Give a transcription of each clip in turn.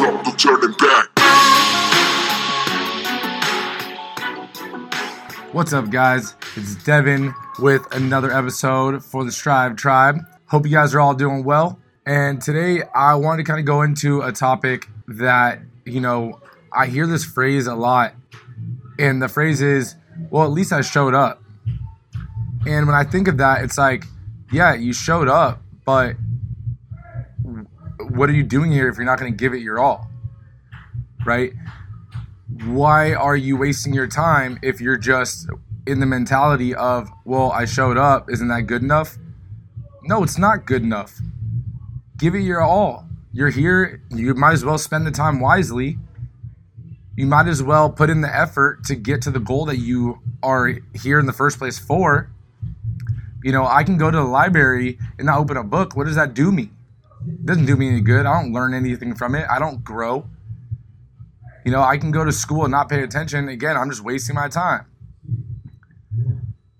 up, no turning back. What's up, guys? It's Devan with another episode for the Strive Tribe. Hope you guys are all doing well. And today I wanted to kind of go into a topic that, you know, I hear this phrase a lot. And the phrase is, well, at least I showed up. And when I think of that, it's like, yeah, you showed up, but what are you doing here if you're not going to give it your all? Right? Why are you wasting your time if you're just in the mentality of, well, I showed up, isn't that good enough? No, it's not good enough. Give it your all. You're here, you might as well spend the time wisely. You might as well put in the effort to get to the goal that you are here in the first place for. You know, I can go to the library and not open a book. What does that do me? It doesn't do me any good. I don't learn anything from it. I don't grow. You know, I can go to school and not pay attention. Again, I'm just wasting my time.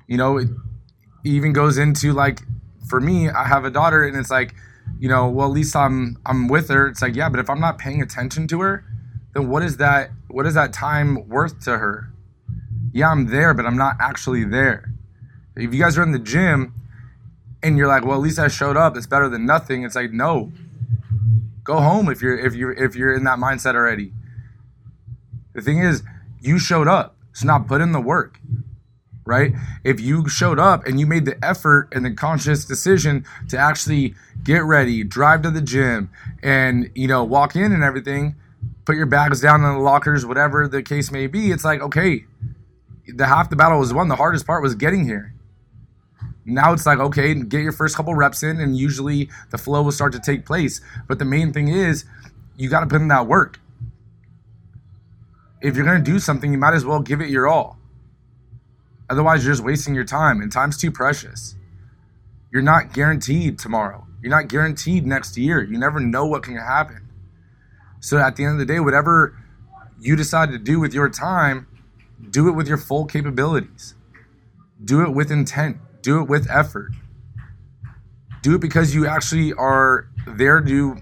You know, it even goes into like for me, I have a daughter and it's like, you know, well at least I'm I'm with her. It's like, yeah, but if I'm not paying attention to her, then what is that what is that time worth to her? Yeah, I'm there, but I'm not actually there. If you guys are in the gym and you're like, well, at least I showed up. It's better than nothing. It's like, no. Go home if you're if you're if you're in that mindset already. The thing is, you showed up. So now put in the work. Right? If you showed up and you made the effort and the conscious decision to actually get ready, drive to the gym, and you know, walk in and everything, put your bags down in the lockers, whatever the case may be, it's like, okay, the half the battle was won. The hardest part was getting here. Now it's like, okay, get your first couple reps in, and usually the flow will start to take place. But the main thing is, you got to put in that work. If you're going to do something, you might as well give it your all. Otherwise, you're just wasting your time, and time's too precious. You're not guaranteed tomorrow. You're not guaranteed next year. You never know what can happen. So at the end of the day, whatever you decide to do with your time, do it with your full capabilities. Do it with intent. Do it with effort. Do it because you actually are there to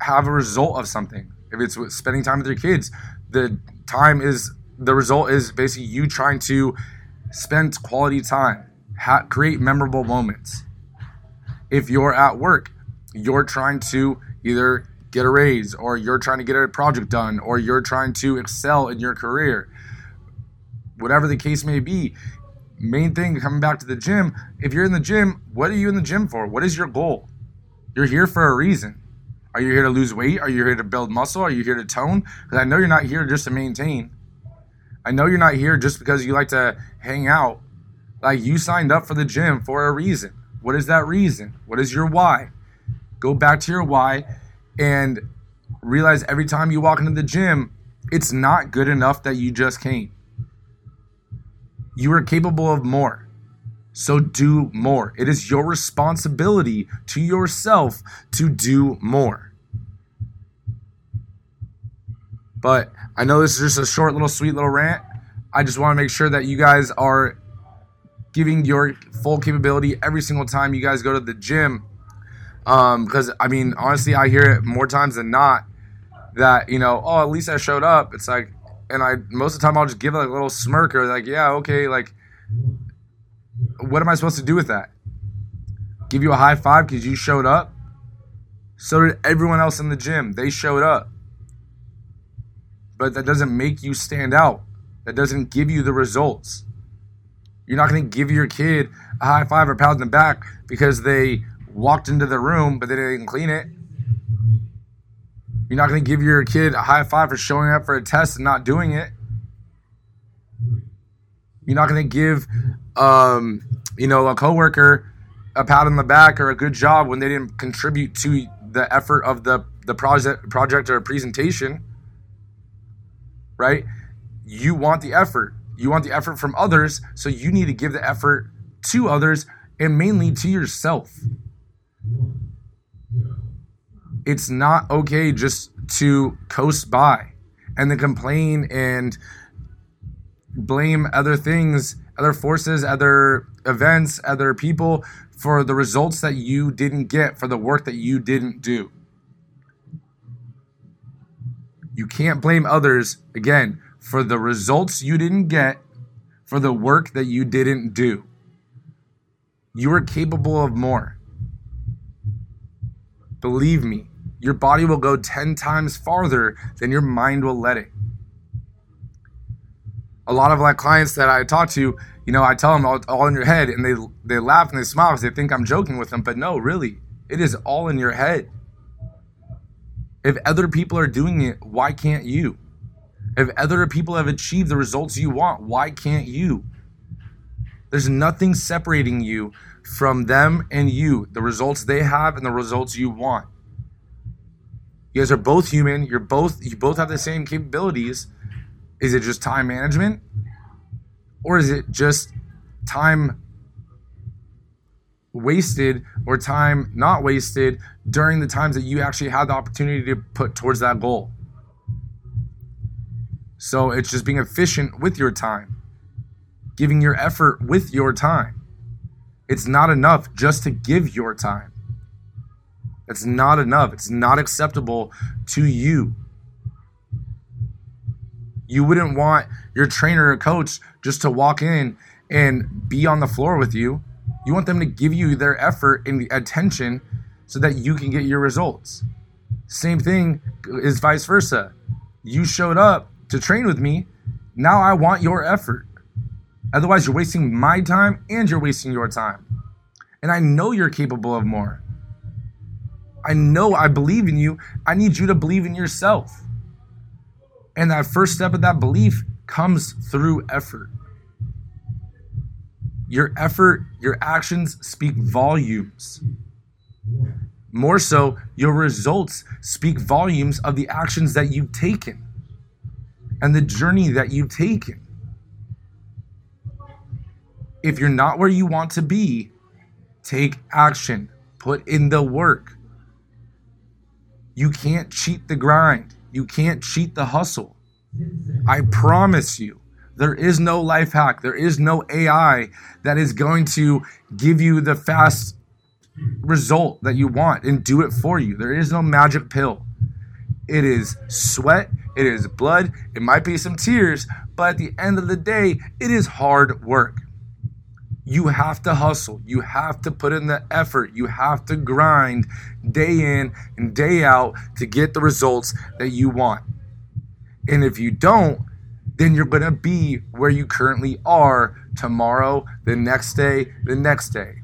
have a result of something. If it's spending time with your kids, the time is the result is basically you trying to spend quality time, ha- create memorable moments. If you're at work, you're trying to either get a raise or you're trying to get a project done or you're trying to excel in your career. Whatever the case may be, main thing coming back to the gym, if you're in the gym, what are you in the gym for? What is your goal? You're here for a reason. Are you here to lose weight? Are you here to build muscle? Are you here to tone? Because I know you're not here just to maintain. I know you're not here just because you like to hang out. Like you signed up for the gym for a reason. What is that reason? What is your why? Go back to your why and realize every time you walk into the gym, it's not good enough that you just came. You are capable of more. So do more. It is your responsibility to yourself to do more. But I know this is just a short little sweet little rant. I just want to make sure that you guys are giving your full capability every single time you guys go to the gym. Because, um, I mean, honestly, I hear it more times than not that, you know, oh, at least I showed up. It's like, and I, most of the time, I'll just give like a little smirk or like, yeah, okay, like, what am I supposed to do with that? Give you a high five because you showed up? So did everyone else in the gym. They showed up. But that doesn't make you stand out. That doesn't give you the results. You're not going to give your kid a high five or pat in the back because they walked into the room but they didn't clean it. You're not going to give your kid a high five for showing up for a test and not doing it. You're not going to give, um, you know, a coworker a pat on the back or a good job when they didn't contribute to the effort of the the project project or presentation. Right? You want the effort. You want the effort from others, so you need to give the effort to others and mainly to yourself. It's not okay just to coast by and then complain and blame other things, other forces, other events, other people for the results that you didn't get, for the work that you didn't do. You can't blame others, again, for the results you didn't get, for the work that you didn't do. You are capable of more. Believe me, your body will go 10 times farther than your mind will let it. A lot of like clients that I talk to, you know, I tell them all, all in your head and they they laugh and they smile because they think I'm joking with them, but no, really, it is all in your head. If other people are doing it, why can't you? If other people have achieved the results you want, why can't you? There's nothing separating you from them and you, the results they have and the results you want. You guys are both human. You're both you both have the same capabilities. Is it just time management? Or is it just time wasted or time not wasted during the times that you actually had the opportunity to put towards that goal? So it's just being efficient with your time, giving your effort with your time. It's not enough just to give your time. It's not enough. It's not acceptable to you. You wouldn't want your trainer or coach just to walk in and be on the floor with you. You want them to give you their effort and attention so that you can get your results. Same thing is vice versa. You showed up to train with me. Now I want your effort. Otherwise, you're wasting my time and you're wasting your time. And I know you're capable of more. I know I believe in you. I need you to believe in yourself. And that first step of that belief comes through effort. Your effort, your actions speak volumes. More so, your results speak volumes of the actions that you've taken and the journey that you've taken. If you're not where you want to be, take action, put in the work. You can't cheat the grind. You can't cheat the hustle. I promise you, there is no life hack. There is no AI that is going to give you the fast result that you want and do it for you. There is no magic pill. It is sweat, it is blood, it might be some tears, but at the end of the day, it is hard work you have to hustle. You have to put in the effort. You have to grind day in and day out to get the results that you want. And if you don't, then you're going to be where you currently are tomorrow, the next day, the next day.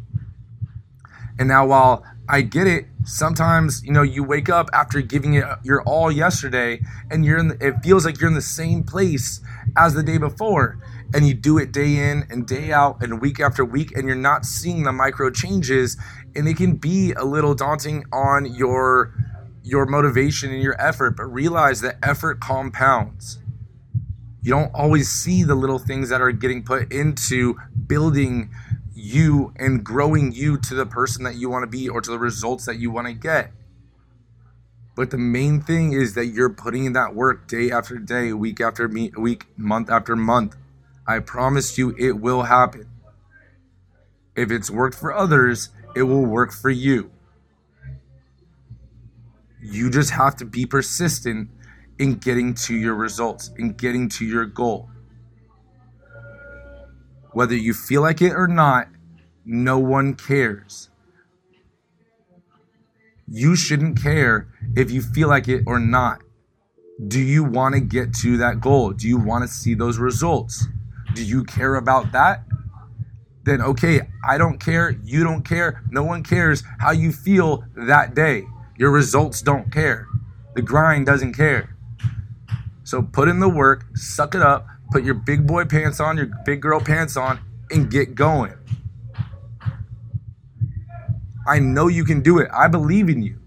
And now, while I get it, sometimes you know you wake up after giving it your all yesterday, and you're in. The, it feels like you're in the same place as the day before, and you do it day in and day out and week after week and you're not seeing the micro changes and it can be a little daunting on your your motivation and your effort but realize that effort compounds you don't always see the little things that are getting put into building you and growing you to the person that you want to be or to the results that you want to get but the main thing is that you're putting in that work day after day week after week month after month I promise you it will happen. If it's worked for others, it will work for you. You just have to be persistent in getting to your results, in getting to your goal. Whether you feel like it or not, no one cares. You shouldn't care if you feel like it or not. Do you want to get to that goal? Do you want to see those results? Do you care about that? Then okay, I don't care, you don't care, no one cares how you feel that day. Your results don't care. The grind doesn't care. So put in the work, suck it up, put your big boy pants on, your big girl pants on, and get going. I know you can do it. I believe in you.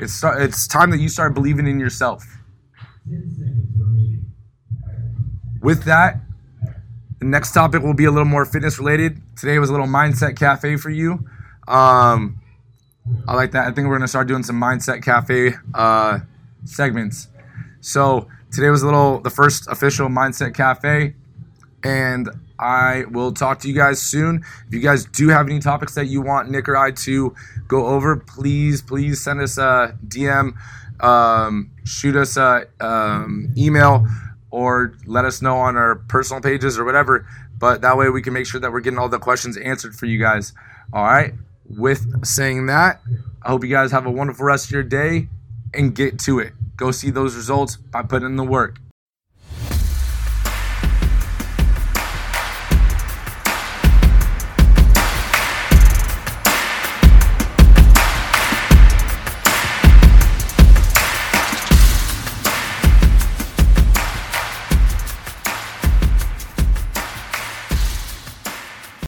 It's, it's time that you start believing in yourself. With that, the next topic will be a little more fitness related. Today was a little mindset cafe for you. Um, I like that. I think we're gonna start doing some mindset cafe uh, segments. So today was a little the first official mindset cafe, and I will talk to you guys soon. If you guys do have any topics that you want Nick or I to go over, please please send us a DM um, shoot us a um, email or let us know on our personal pages or whatever. But that way we can make sure that we're getting all the questions answered for you guys. All right. With saying that, I hope you guys have a wonderful rest of your day and get to it. Go see those results by putting in the work.